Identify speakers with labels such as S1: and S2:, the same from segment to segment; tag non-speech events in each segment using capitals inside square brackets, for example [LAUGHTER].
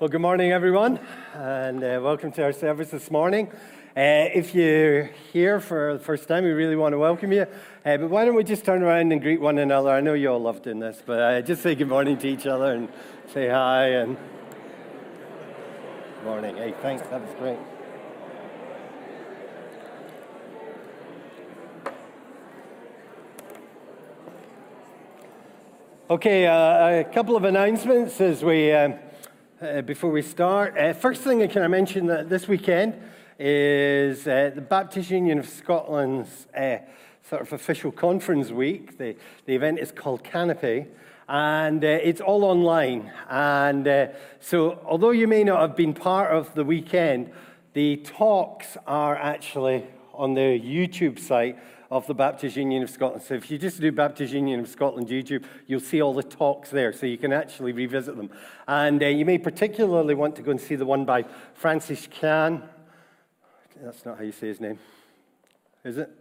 S1: Well, good morning, everyone, and uh, welcome to our service this morning. Uh, if you're here for the first time, we really want to welcome you. Uh, but why don't we just turn around and greet one another? I know you all love doing this, but uh, just say good morning to each other and say hi and. Good morning. Hey, thanks. That was great. Okay, uh, a couple of announcements as we. Um, uh, before we start. Uh, first thing I can I mention that this weekend is uh, the Baptist Union of Scotland's uh, sort of official conference week. The, the event is called Canopy, and uh, it's all online. And so, although you may not have been part of the weekend, the talks are actually on the YouTube site of the Baptist Union of Scotland. So if you just do Baptist Union of Scotland YouTube, you'll see all the talks there, so you can actually revisit them. And uh, you may particularly want to go and see the one by Francis Chan. That's not how you say his name, is it?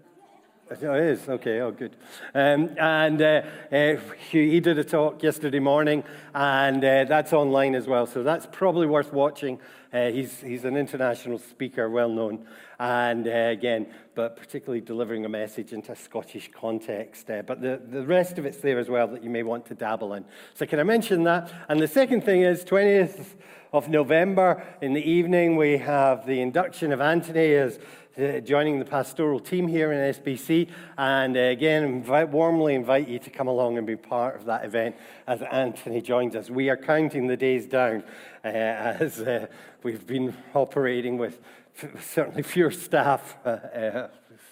S1: Oh, it is? Okay, oh, good. Um, and uh, uh, he did a talk yesterday morning, and uh, that's online as well, so that's probably worth watching. Uh, he's, he's an international speaker, well known, and uh, again, but particularly delivering a message into a Scottish context. Uh, but the, the rest of it's there as well that you may want to dabble in. So, can I mention that? And the second thing is 20th of November in the evening, we have the induction of Anthony as uh, joining the pastoral team here in SBC. And uh, again, invite, warmly invite you to come along and be part of that event as Anthony joins us. We are counting the days down uh, [LAUGHS] as uh, we've been operating with f- certainly fewer staff, [LAUGHS]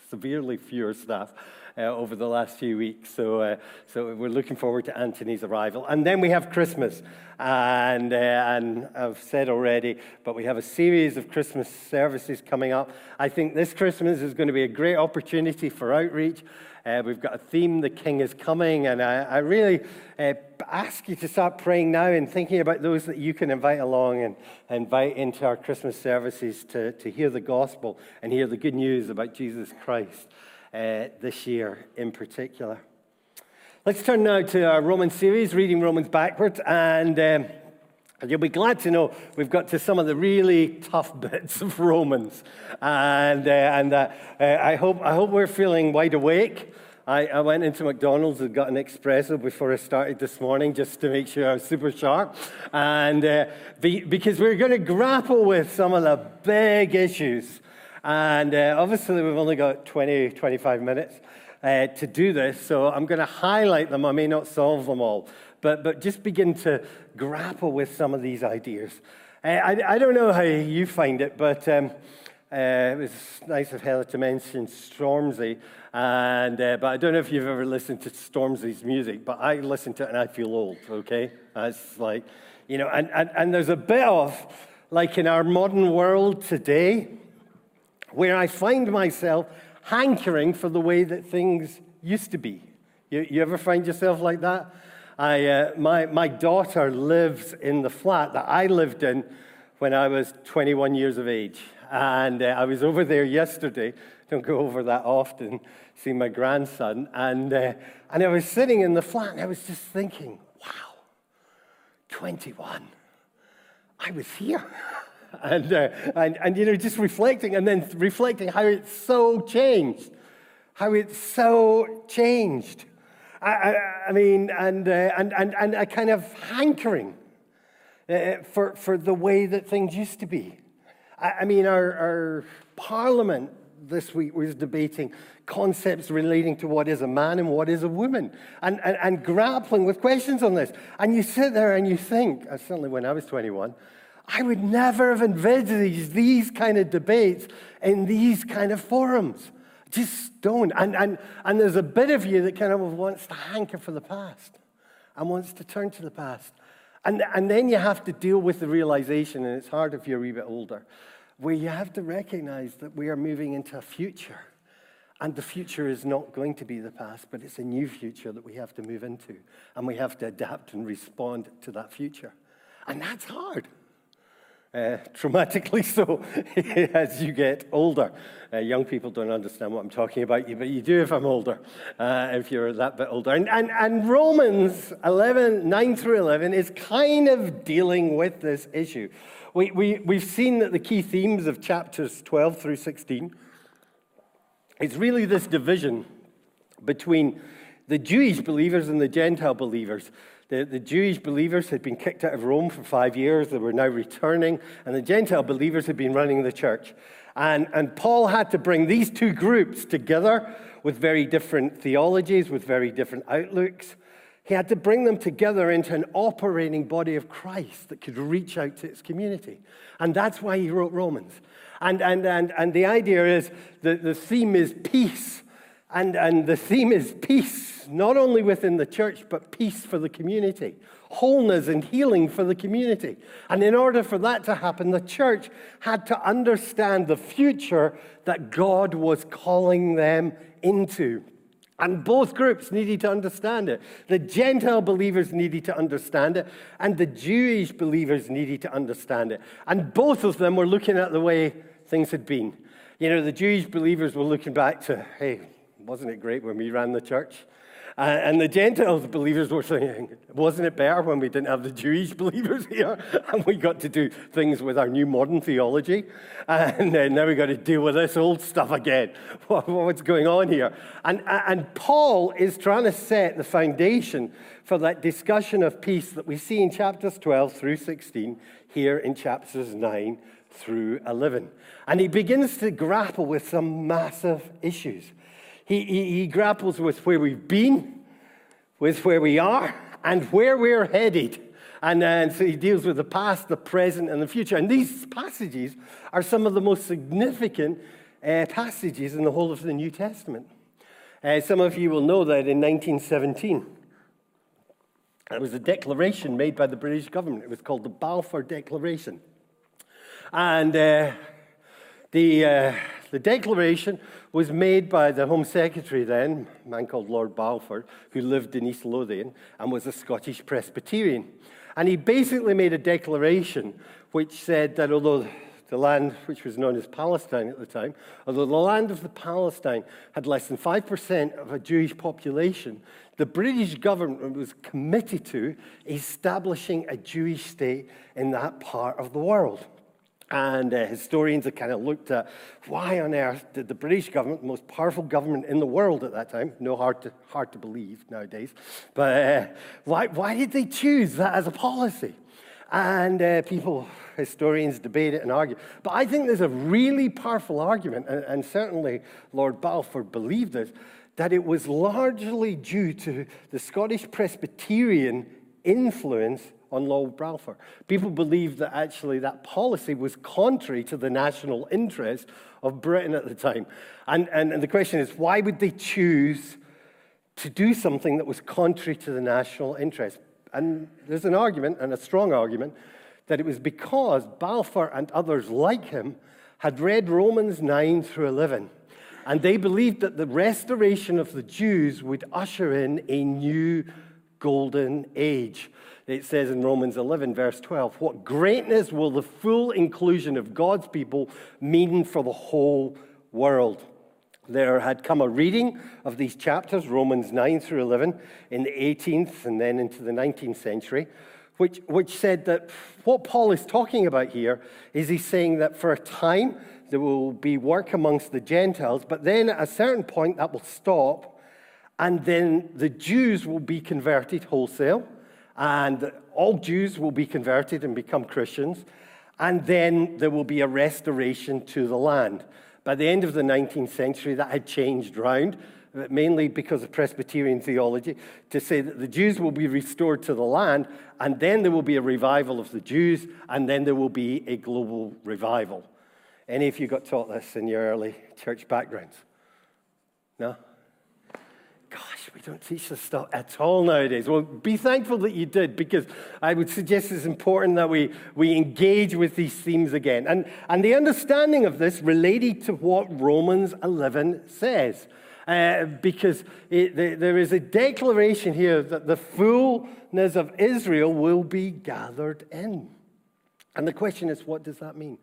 S1: severely fewer staff over the last few weeks. So, uh, so we're looking forward to Anthony's arrival. And then we have Christmas. And, uh, and I've said already, but we have a series of Christmas services coming up. I think this Christmas is going to be a great opportunity for outreach. Uh, we've got a theme, The King is Coming, and I, I really uh, ask you to start praying now and thinking about those that you can invite along and invite into our Christmas services to, to hear the gospel and hear the good news about Jesus Christ uh, this year in particular. Let's turn now to our Roman series, reading Romans backwards, and um, you'll be glad to know we've got to some of the really tough [LAUGHS] bits of Romans, and uh, and uh, uh, I hope I hope we're feeling wide awake. I, I, went into McDonald's and got an espresso before I started this morning just to make sure I was super sharp. And uh, be, because we're going to grapple with some of the big issues and uh, obviously, we've only got 20, 25 minutes uh, to do this, so I'm going to highlight them. I may not solve them all, but, but just begin to grapple with some of these ideas. Uh, I, I don't know how you find it, but um, uh, it was nice of Heather to mention Stormzy. And, uh, but I don't know if you've ever listened to Stormzy's music, but I listen to it and I feel old, okay? It's like, you know, and, and, and there's a bit of, like in our modern world today, where I find myself hankering for the way that things used to be. You, you ever find yourself like that? I, uh, my, my daughter lives in the flat that I lived in when I was 21 years of age. And uh, I was over there yesterday. Don't go over that often, see my grandson. And, uh, and I was sitting in the flat and I was just thinking, wow, 21. I was here. [LAUGHS] [LAUGHS] and, uh, and, and, you know, just reflecting and then reflecting how it's so changed, how it's so changed. I, I, I mean, and, uh, and, and, and a kind of hankering uh, for, for the way that things used to be. I, I mean, our, our parliament this week was debating concepts relating to what is a man and what is a woman and, and, and grappling with questions on this. And you sit there and you think, uh, certainly when I was 21, I would never have envisaged these kind of debates in these kind of forums. Just don't. And, and, and there's a bit of you that kind of wants to hanker for the past and wants to turn to the past. And, and then you have to deal with the realization, and it's hard if you're a wee bit older, where you have to recognize that we are moving into a future. And the future is not going to be the past, but it's a new future that we have to move into. And we have to adapt and respond to that future. And that's hard. Uh, traumatically [LAUGHS] so as you get older. Uh, young people don't understand what I'm talking about, you, but you do if I'm older, uh, if you're that bit older. And, and, and Romans 11, 9 through 11 is kind of dealing with this issue. We, we, we've seen that the key themes of chapters 12 through 16 it's really this division between the Jewish believers and the Gentile believers. The, the Jewish believers had been kicked out of Rome for five years. They were now returning, and the Gentile believers had been running the church. And, and Paul had to bring these two groups together with very different theologies, with very different outlooks. He had to bring them together into an operating body of Christ that could reach out to its community. And that's why he wrote Romans. And, and, and, and the idea is that the theme is peace. And, and the theme is peace, not only within the church, but peace for the community, wholeness and healing for the community. And in order for that to happen, the church had to understand the future that God was calling them into. And both groups needed to understand it. The Gentile believers needed to understand it, and the Jewish believers needed to understand it. And both of them were looking at the way things had been. You know, the Jewish believers were looking back to, hey, wasn't it great when we ran the church? Uh, and the Gentile believers were saying, wasn't it better when we didn't have the Jewish [LAUGHS] believers here and we got to do things with our new modern theology? And uh, now we've got to deal with this old stuff again. [LAUGHS] What's going on here? And, and Paul is trying to set the foundation for that discussion of peace that we see in chapters 12 through 16, here in chapters 9 through 11. And he begins to grapple with some massive issues. He, he, he grapples with where we've been, with where we are, and where we're headed. And, and so he deals with the past, the present, and the future. And these passages are some of the most significant uh, passages in the whole of the New Testament. Uh, some of you will know that in 1917, there was a declaration made by the British government. It was called the Balfour Declaration. And uh, the, uh, the declaration was made by the Home Secretary then, a man called Lord Balfour, who lived in East Lothian and was a Scottish Presbyterian. And he basically made a declaration which said that although the land which was known as Palestine at the time, although the land of the Palestine had less than 5% of a Jewish population, the British government was committed to establishing a Jewish state in that part of the world. And uh, historians have kind of looked at why on earth did the British government, the most powerful government in the world at that time, no hard to, hard to believe nowadays, but uh, why, why did they choose that as a policy? And uh, people, historians debate it and argue. But I think there's a really powerful argument, and, and certainly Lord Balfour believed this, that it was largely due to the Scottish Presbyterian influence on Lord Balfour. People believed that actually that policy was contrary to the national interest of Britain at the time. And, and, and the question is, why would they choose to do something that was contrary to the national interest? And there's an argument, and a strong argument, that it was because Balfour and others like him had read Romans 9 through 11. And they believed that the restoration of the Jews would usher in a new golden age it says in Romans 11, verse 12, what greatness will the full inclusion of God's people mean for the whole world? There had come a reading of these chapters, Romans 9 through 11, in the 18th and then into the 19th century, which, which said that what Paul is talking about here is he's saying that for a time there will be work amongst the Gentiles, but then at a certain point that will stop, and then the Jews will be converted wholesale and all Jews will be converted and become Christians, and then there will be a restoration to the land. By the end of the 19th century, that had changed round, mainly because of Presbyterian theology, to say that the Jews will be restored to the land, and then there will be a revival of the Jews, and then there will be a global revival. Any of you got taught this in your early church backgrounds? No? We don't teach this stuff at all nowadays. Well, be thankful that you did because I would suggest it's important that we, we engage with these themes again. And, and the understanding of this related to what Romans 11 says. Uh, because it, the, there is a declaration here that the fullness of Israel will be gathered in. And the question is, what does that mean?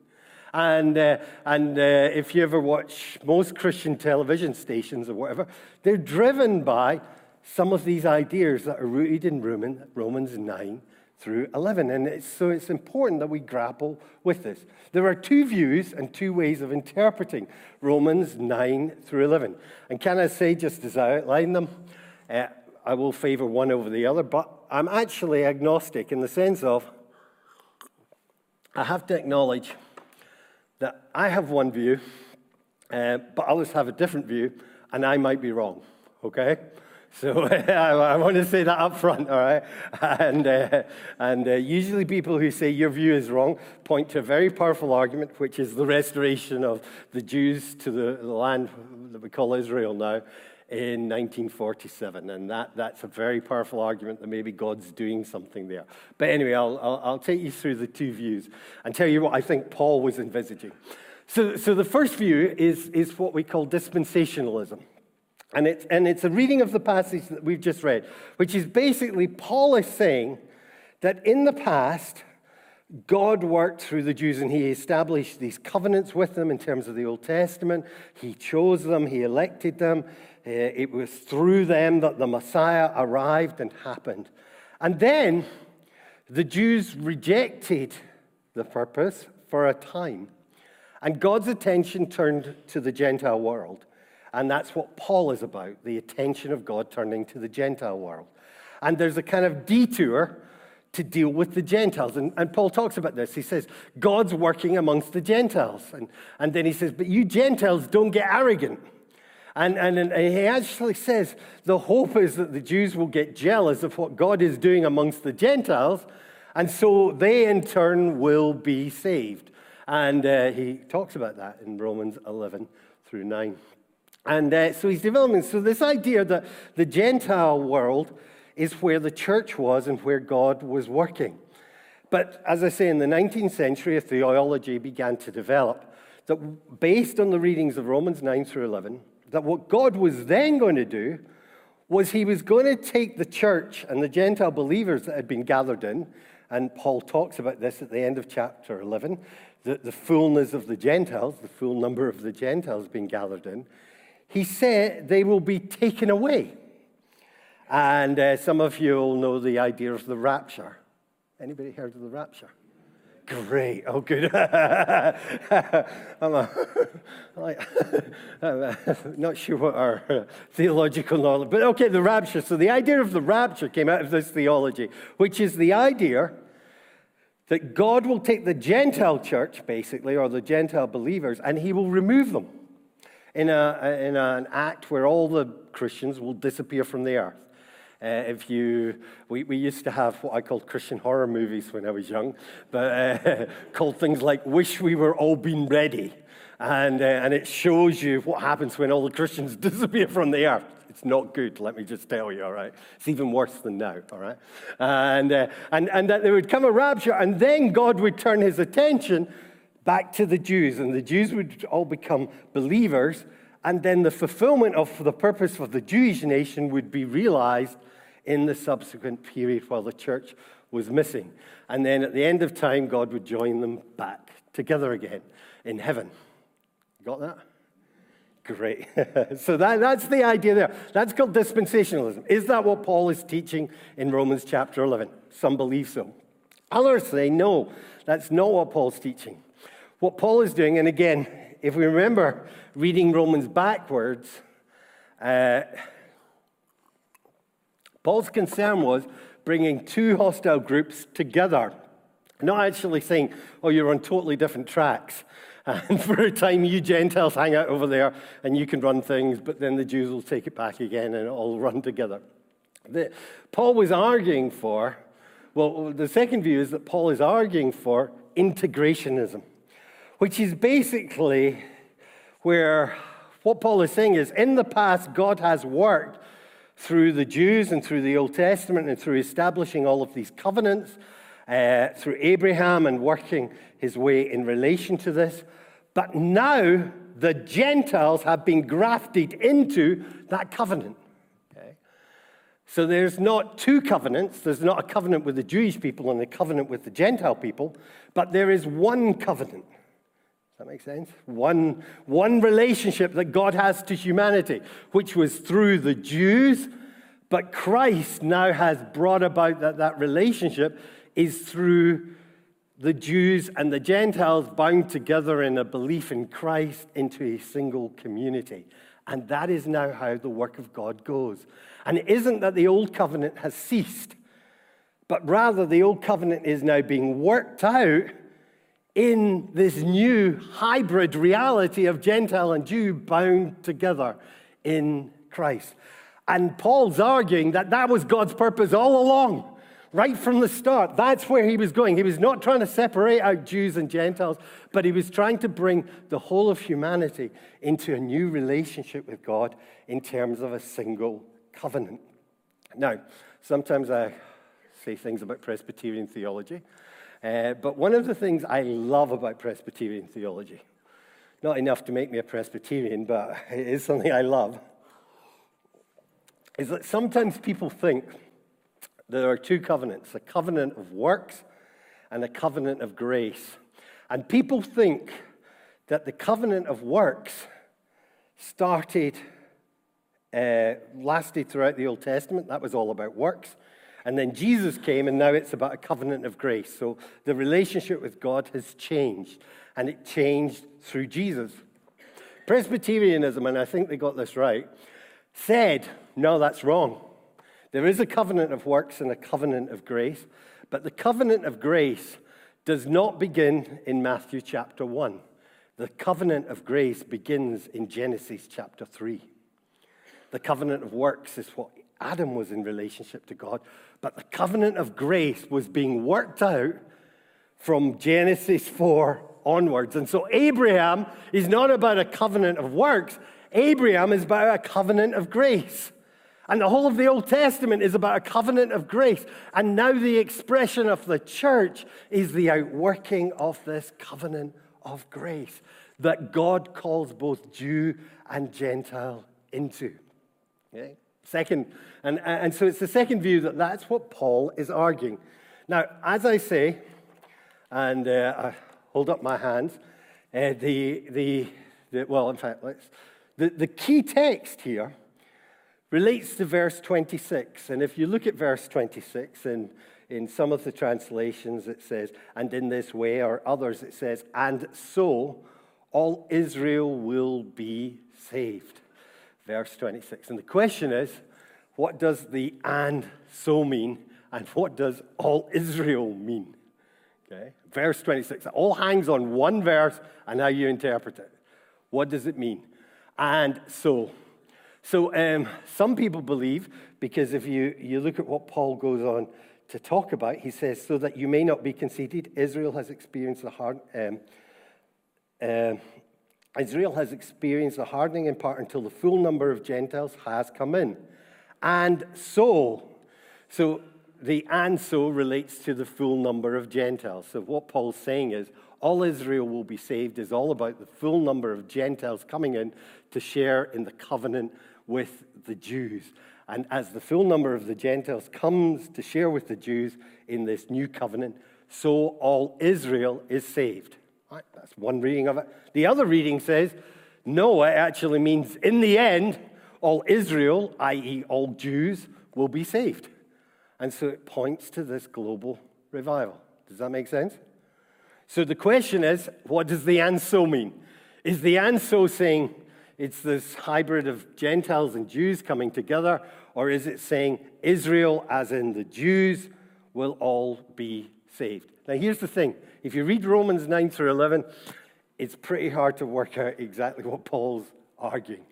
S1: And, uh, and uh, if you ever watch most Christian television stations or whatever, they're driven by some of these ideas that are rooted in Roman, Romans 9 through 11. And it's, so it's important that we grapple with this. There are two views and two ways of interpreting Romans 9 through 11. And can I say, just as I outline them, uh, I will favor one over the other, but I'm actually agnostic in the sense of I have to acknowledge that I have one view, uh, but others have a different view, and I might be wrong, okay? So [LAUGHS] I want to say that up front, all right? [LAUGHS] And, uh, and uh, usually people who say your view is wrong point to a very powerful argument, which is the restoration of the Jews to the, the land that we call Israel now in 1947. And that, that's a very powerful argument that maybe God's doing something there. But anyway, I'll, I'll, I'll take you through the two views and tell you what I think Paul was envisaging. So, so the first view is, is what we call dispensationalism. And it's, and it's a reading of the passage that we've just read, which is basically Paul is saying that in the past, God worked through the Jews and he established these covenants with them in terms of the Old Testament. He chose them, he elected them. Uh, it was through them that the Messiah arrived and happened. And then the Jews rejected the purpose for a time. And God's attention turned to the Gentile world. And that's what Paul is about the attention of God turning to the Gentile world. And there's a kind of detour to deal with the Gentiles. And, and Paul talks about this. He says, God's working amongst the Gentiles. And, and then he says, But you Gentiles don't get arrogant. And, and, and he actually says the hope is that the Jews will get jealous of what God is doing amongst the Gentiles, and so they in turn will be saved. And uh, he talks about that in Romans 11 through 9. And uh, so he's developing. So, this idea that the Gentile world is where the church was and where God was working. But as I say, in the 19th century, a theology began to develop that, based on the readings of Romans 9 through 11, that what God was then going to do was he was going to take the church and the Gentile believers that had been gathered in, and Paul talks about this at the end of chapter 11, the, the fullness of the Gentiles, the full number of the Gentiles being gathered in he said they will be taken away. And uh, some of you will know the idea of the rapture. Anybody heard of the rapture? Great. Oh, good. [LAUGHS] [LAUGHS] I'm, a, I'm not sure what our theological knowledge, but okay, the rapture. So the idea of the rapture came out of this theology, which is the idea that God will take the Gentile church, basically, or the Gentile believers, and he will remove them in, a, in an act where all the Christians will disappear from the earth. Uh, if you, we, we used to have what I called Christian horror movies when I was young, but uh, [LAUGHS] called things like "Wish We Were All Been Ready," and uh, and it shows you what happens when all the Christians [LAUGHS] disappear from the earth. It's not good, let me just tell you, all right? It's even worse than now, all right? And, uh, and, and that there would come a rapture, and then God would turn his attention back to the Jews, and the Jews would all become believers, and then the fulfillment of the purpose of the Jewish nation would be realized in the subsequent period while the church was missing. And then at the end of time, God would join them back together again in heaven. Got that? Great. [LAUGHS] so that, that's the idea there. That's called dispensationalism. Is that what Paul is teaching in Romans chapter 11? Some believe so. Others say, no, that's not what Paul's teaching. What Paul is doing, and again, if we remember reading Romans backwards, uh, Paul's concern was bringing two hostile groups together, not actually saying, oh, you're on totally different tracks. [LAUGHS] And for a time, you Gentiles hang out over there and you can run things, but then the Jews will take it back again and it'll [LAUGHS] run together. The, Paul was arguing for, well, the second view is that Paul is arguing for integrationism which is basically where what Paul is saying is in the past, God has worked through the Jews and through the Old Testament and through establishing all of these covenants, uh, through Abraham and working his way in relation to this. But now the Gentiles have been grafted into that covenant. Okay? So there's not two covenants. There's not a covenant with the Jewish people and a covenant with the Gentile people, but there is one covenant. Does that make sense? One, one relationship that God has to humanity, which was through the Jews, but Christ now has brought about that that relationship is through the Jews and the Gentiles bound together in a belief in Christ into a single community. And that is now how the work of God goes. And it isn't that the old covenant has ceased, but rather the old covenant is now being worked out in this new hybrid reality of Gentile and Jew bound together in Christ. And Paul's arguing that that was God's purpose all along right from the start. That's where he was going. He was not trying to separate out Jews and Gentiles, but he was trying to bring the whole of humanity into a new relationship with God in terms of a single covenant. Now, sometimes I say things about Presbyterian theology, uh, but one of the things I love about Presbyterian theology, not enough to make me a Presbyterian, but [LAUGHS] it is something I love, is that sometimes people think there are two covenants a covenant of works and a covenant of grace. And people think that the covenant of works started, uh, lasted throughout the Old Testament. That was all about works. And then Jesus came, and now it's about a covenant of grace. So the relationship with God has changed, and it changed through Jesus. Presbyterianism, and I think they got this right, said, no, that's wrong. There is a covenant of works and a covenant of grace, but the covenant of grace does not begin in Matthew chapter 1. The covenant of grace begins in Genesis chapter 3. The covenant of works is what Adam was in relationship to God, but the covenant of grace was being worked out from Genesis 4 onwards. And so Abraham is not about a covenant of works, Abraham is about a covenant of grace. And the whole of the Old Testament is about a covenant of grace. And now the expression of the church is the outworking of this covenant of grace that God calls both Jew and Gentile into. Okay? Second, and, and so it's the second view that that's what Paul is arguing. Now, as I say, and uh, I hold up my hands, uh, the, the, the, well, in fact, let's, the, the key text here relates to verse 26. And if you look at verse 26, in, in some of the translations it says, and in this way, or others it says, and so all Israel will be saved. Verse 26. And the question is, what does the and so mean? And what does all Israel mean? Okay. Verse 26. It all hangs on one verse and how you interpret it. What does it mean? And so. So um, some people believe, because if you, you look at what Paul goes on to talk about, he says, so that you may not be conceited, Israel has experienced the hard, um, uh, Israel has experienced the hardening in part until the full number of Gentiles has come in. And so, so the and so relates to the full number of Gentiles. So what Paul's saying is, all Israel will be saved is all about the full number of Gentiles coming in to share in the covenant with the Jews. And as the full number of the Gentiles comes to share with the Jews in this new covenant, so all Israel is saved. Right, that's one reading of it. The other reading says, Noah actually means in the end, all Israel, i.e., all Jews, will be saved. And so it points to this global revival. Does that make sense? So the question is, what does the and so mean? Is the and so saying it's this hybrid of Gentiles and Jews coming together, or is it saying Israel, as in the Jews, will all be saved? Now, here's the thing if you read Romans 9 through 11, it's pretty hard to work out exactly what Paul's arguing.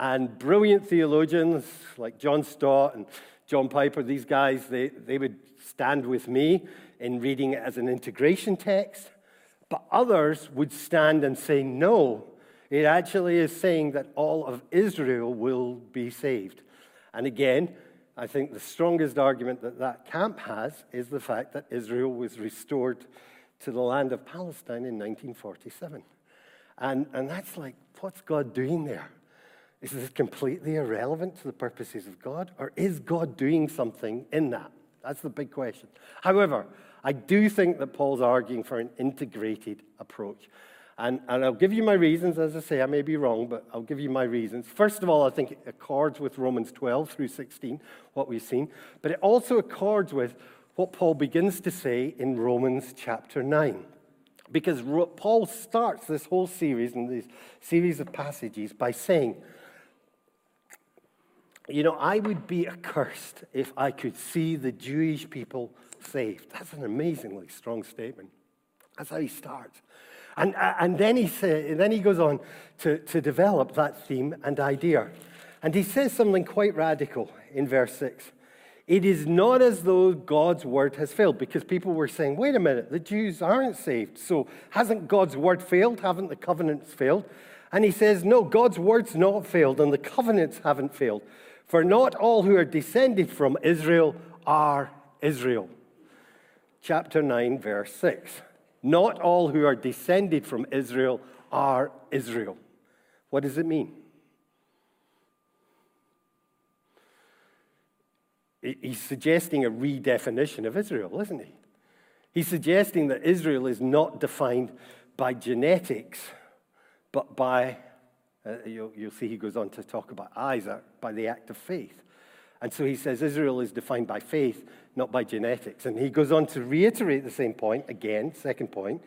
S1: And brilliant theologians like John Stott and John Piper, these guys, they, they would stand with me in reading it as an integration text. But others would stand and say, no, it actually is saying that all of Israel will be saved. And again, I think the strongest argument that that camp has is the fact that Israel was restored to the land of Palestine in 1947. And, and that's like, what's God doing there? Is this completely irrelevant to the purposes of God? Or is God doing something in that? That's the big question. However, I do think that Paul's arguing for an integrated approach. And, and I'll give you my reasons. As I say, I may be wrong, but I'll give you my reasons. First of all, I think it accords with Romans 12 through 16, what we've seen. But it also accords with what Paul begins to say in Romans chapter 9. Because Paul starts this whole series and this series of passages by saying, you know, I would be accursed if I could see the Jewish people saved. That's an amazingly strong statement. That's how he starts. And, and then, he say, then he goes on to, to develop that theme and idea. And he says something quite radical in verse 6. It is not as though God's word has failed, because people were saying, wait a minute, the Jews aren't saved. So hasn't God's word failed? Haven't the covenants failed? And he says, no, God's word's not failed, and the covenants haven't failed. For not all who are descended from Israel are Israel. Chapter 9, verse 6. Not all who are descended from Israel are Israel. What does it mean? He's suggesting a redefinition of Israel, isn't he? He's suggesting that Israel is not defined by genetics, but by uh, you'll, you'll see he goes on to talk about Isaac by the act of faith. And so he says Israel is defined by faith, not by genetics. And he goes on to reiterate the same point again, second point.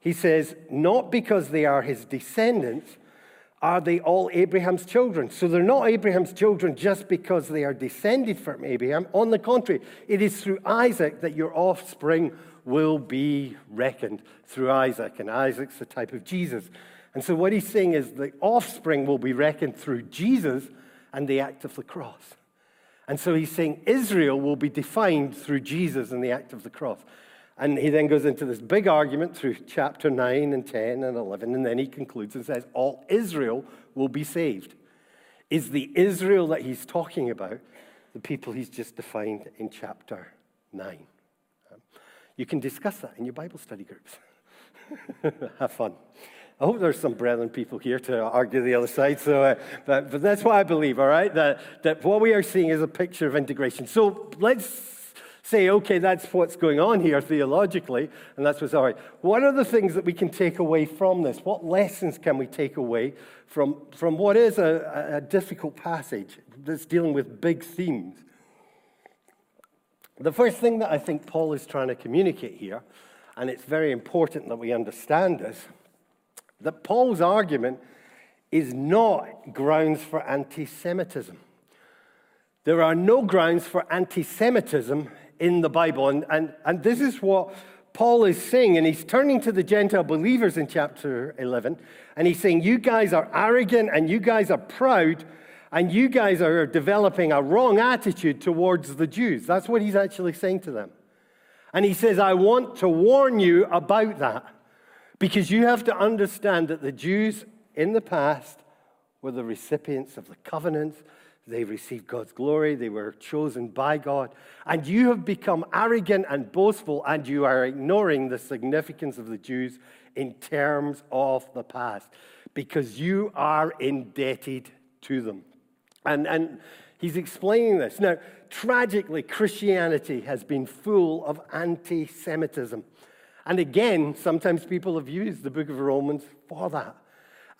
S1: He says, not because they are his descendants are they all Abraham's children. So they're not Abraham's children just because they are descended from Abraham. On the contrary, it is through Isaac that your offspring will be reckoned through Isaac. And Isaac's the type of Jesus. And so what he's saying is the offspring will be reckoned through Jesus and the act of the cross. And so he's saying Israel will be defined through Jesus and the act of the cross. And he then goes into this big argument through chapter 9 and 10 and 11, and then he concludes and says, All Israel will be saved. Is the Israel that he's talking about the people he's just defined in chapter 9? Um, you can discuss that in your Bible study groups. [LAUGHS] Have fun. I hope there's some brethren people here to argue the other side. So, uh, but, but that's what I believe, all right? That, that what we are seeing is a picture of integration. So let's say, okay, that's what's going on here theologically, and that's what's all right. What are the things that we can take away from this? What lessons can we take away from, from what is a, a difficult passage that's dealing with big themes? The first thing that I think Paul is trying to communicate here, and it's very important that we understand this, that Paul's argument is not grounds for anti Semitism. There are no grounds for anti Semitism in the Bible. And, and, and this is what Paul is saying. And he's turning to the Gentile believers in chapter 11. And he's saying, You guys are arrogant and you guys are proud. And you guys are developing a wrong attitude towards the Jews. That's what he's actually saying to them. And he says, I want to warn you about that. Because you have to understand that the Jews in the past were the recipients of the covenants. They received God's glory. They were chosen by God. And you have become arrogant and boastful, and you are ignoring the significance of the Jews in terms of the past because you are indebted to them. And, and he's explaining this. Now, tragically, Christianity has been full of anti Semitism. And again, sometimes people have used the book of Romans for that.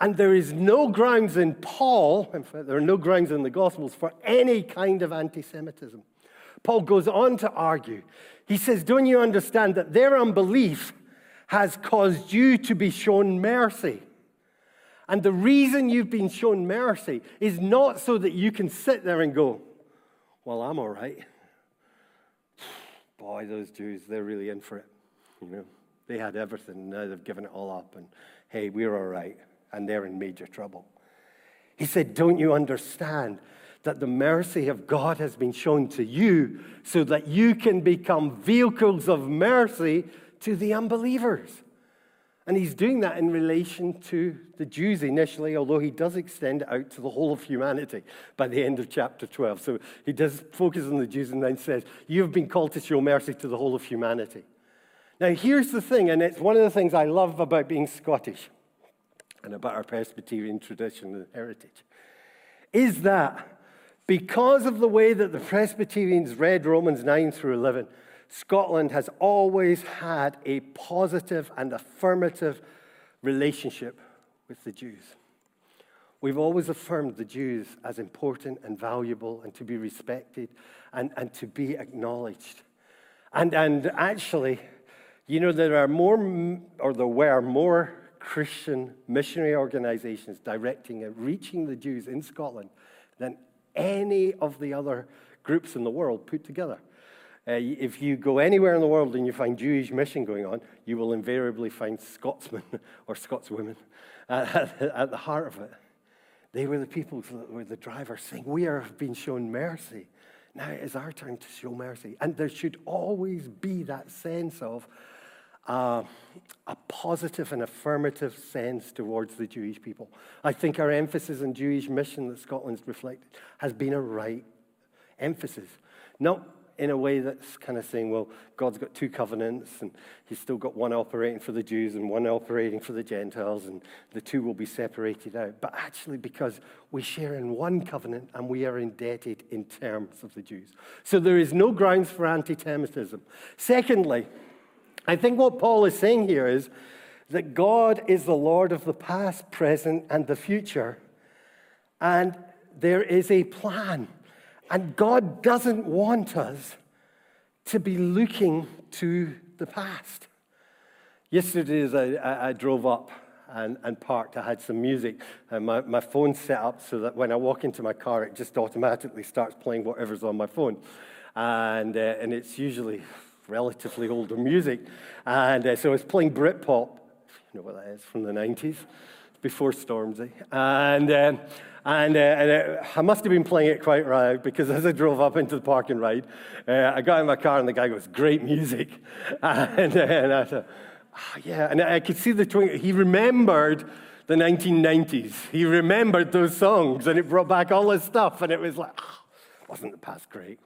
S1: And there is no grounds in Paul, in fact, there are no grounds in the Gospels for any kind of anti Semitism. Paul goes on to argue. He says, Don't you understand that their unbelief has caused you to be shown mercy? And the reason you've been shown mercy is not so that you can sit there and go, Well, I'm all right. [SIGHS] Boy, those Jews, they're really in for it. You know? They had everything, now they've given it all up, and hey, we're all right, and they're in major trouble. He said, Don't you understand that the mercy of God has been shown to you so that you can become vehicles of mercy to the unbelievers? And he's doing that in relation to the Jews initially, although he does extend it out to the whole of humanity by the end of chapter 12. So he does focus on the Jews and then says, You have been called to show mercy to the whole of humanity. Now, here's the thing, and it's one of the things I love about being Scottish and about our Presbyterian tradition and heritage, is that because of the way that the Presbyterians read Romans 9 through 11, Scotland has always had a positive and affirmative relationship with the Jews. We've always affirmed the Jews as important and valuable and to be respected and, and to be acknowledged. And, and actually, you know, there are more, or there were more Christian missionary organizations directing and reaching the Jews in Scotland than any of the other groups in the world put together. Uh, if you go anywhere in the world and you find Jewish mission going on, you will invariably find Scotsmen [LAUGHS] or Scotswomen [LAUGHS] at, the heart of it. They were the people that were the drivers saying, We are being shown mercy. Now it is our turn to show mercy. And there should always be that sense of uh, a positive and affirmative sense towards the Jewish people. I think our emphasis on Jewish mission that Scotland's reflected has been a right emphasis. Not in a way that's kind of saying, well, God's got two covenants and he's still got one operating for the Jews and one operating for the Gentiles, and the two will be separated out. But actually, because we share in one covenant and we are indebted in terms of the Jews. So there is no grounds for anti Semitism. Secondly, I think what Paul is saying here is that God is the Lord of the past, present, and the future. And there is a plan and God doesn't want us to be looking to the past. Yesterday, as I, I, I drove up and, and, parked, I had some music. And my, my phone's set up so that when I walk into my car, it just automatically starts playing whatever's on my phone. And, uh, and it's usually relatively older music. And uh, so was playing Britpop, you know what that is, from the 90s, before Stormzy. And, um, and, uh, and uh, I must have been playing it quite right because as I drove up into the parking ride, uh, I got in my car and the guy goes, Great music. [LAUGHS] And, uh, and I thought, oh, Yeah. And I could see the twinkle. He remembered the 1990s. He remembered those songs and it brought back all his stuff. And it was like, oh, wasn't the past great?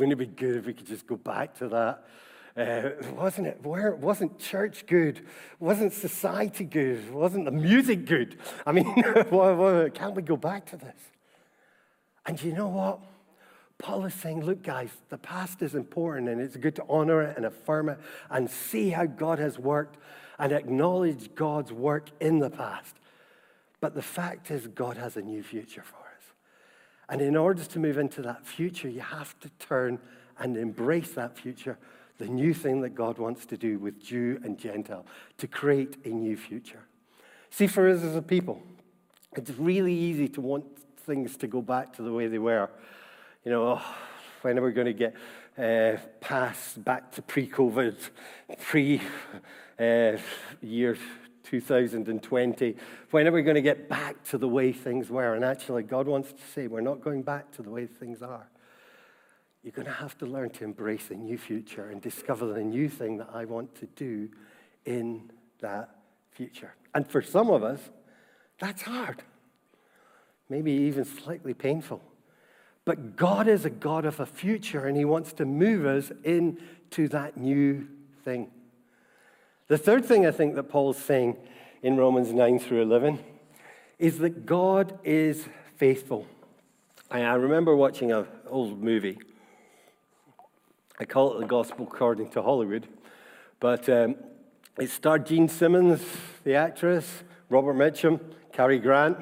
S1: Wouldn't it be good if we could just go back to that? Uh, wasn't it? Where wasn't church good? Wasn't society good? Wasn't the music good? I mean, [LAUGHS] can't we go back to this? And you know what? Paul is saying, look, guys, the past is important and it's good to honor it and affirm it and see how God has worked and acknowledge God's work in the past. But the fact is, God has a new future for. And in order to move into that future, you have to turn and embrace that future the new thing that God wants to do with Jew and Gentile to create a new future. See, for us as a people, it's really easy to want things to go back to the way they were. You know, oh, when are we going to get uh, past back to pre COVID, pre uh, year 2020? When are we going to get back to the way things were? And actually, God wants to say, we're not going back to the way things are. You're going to have to learn to embrace a new future and discover the new thing that I want to do in that future. And for some of us, that's hard, maybe even slightly painful. But God is a God of a future, and He wants to move us into that new thing. The third thing I think that Paul's saying in Romans 9 through 11 is that God is faithful. I remember watching an old movie I call it the gospel according to Hollywood. But um, it starred Jean Simmons, the actress, Robert Mitchum, Cary Grant.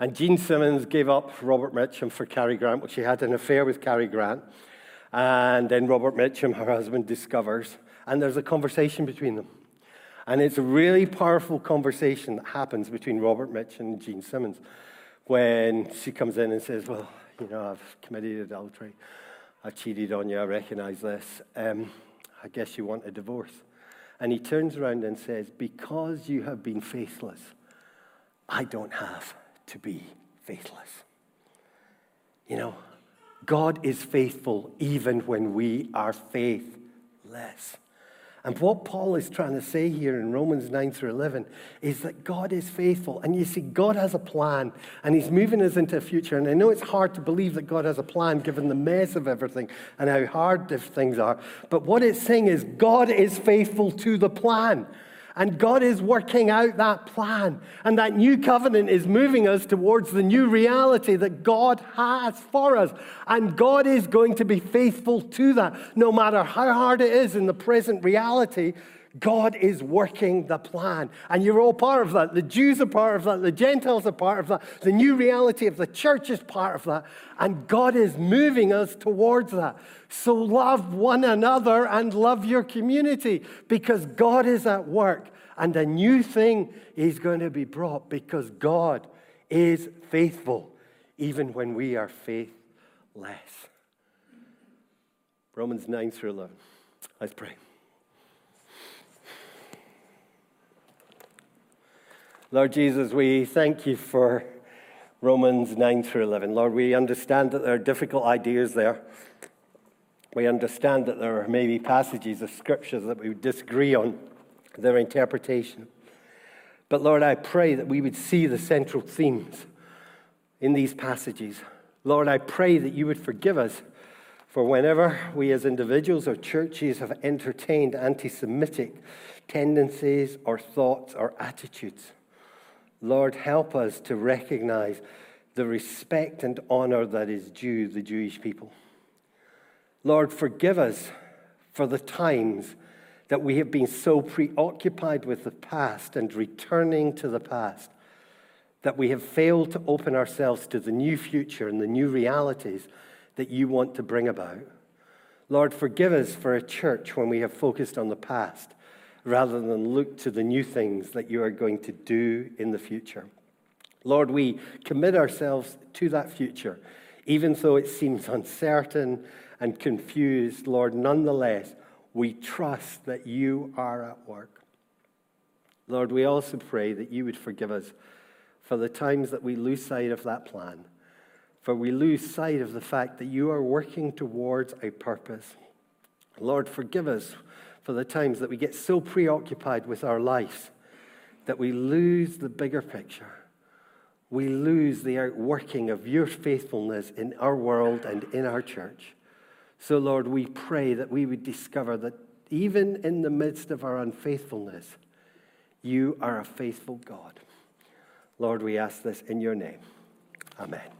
S1: And Jean Simmons gave up Robert Mitchum for Cary Grant, which she had an affair with Cary Grant. And then Robert Mitchum, her husband, discovers, and there's a conversation between them. And it's a really powerful conversation that happens between Robert Mitch and Jean Simmons when she comes in and says, Well, you know, I've committed adultery. I cheated on you, I recognize this. Um, I guess you want a divorce. And he turns around and says, Because you have been faithless, I don't have to be faithless. You know, God is faithful even when we are faithless. And what Paul is trying to say here in Romans 9 through 11 is that God is faithful. And you see, God has a plan and He's moving us into a future. And I know it's hard to believe that God has a plan given the mess of everything and how hard things are. But what it's saying is God is faithful to the plan. And God is working out that plan. And that new covenant is moving us towards the new reality that God has for us. And God is going to be faithful to that. No matter how hard it is in the present reality, God is working the plan. And you're all part of that. The Jews are part of that. The Gentiles are part of that. The new reality of the church is part of that. And God is moving us towards that. So love one another and love your community because God is at work. And a new thing is going to be brought because God is faithful, even when we are faithless. Romans 9 through 11. Let's pray. Lord Jesus, we thank you for Romans 9 through 11. Lord, we understand that there are difficult ideas there. We understand that there are maybe passages of scriptures that we would disagree on their interpretation. But Lord, I pray that we would see the central themes in these passages. Lord, I pray that you would forgive us for whenever we as individuals or churches have entertained anti Semitic tendencies or thoughts or attitudes. Lord, help us to recognize the respect and honor that is due the Jewish people. Lord, forgive us for the times that we have been so preoccupied with the past and returning to the past that we have failed to open ourselves to the new future and the new realities that you want to bring about. Lord, forgive us for a church when we have focused on the past rather than look to the new things that you are going to do in the future. Lord, we commit ourselves to that future, even though it seems uncertain and confused. Lord, nonetheless, we trust that you are at work. Lord, we also pray that you would forgive us for the times that we lose sight of that plan, for we lose sight of the fact that you are working towards a purpose. Lord, forgive us for the times that we get so preoccupied with our lives that we lose the bigger picture. We lose the outworking of your faithfulness in our world and in our church. So, Lord, we pray that we would discover that even in the midst of our unfaithfulness, you are a faithful God. Lord, we ask this in your name. Amen.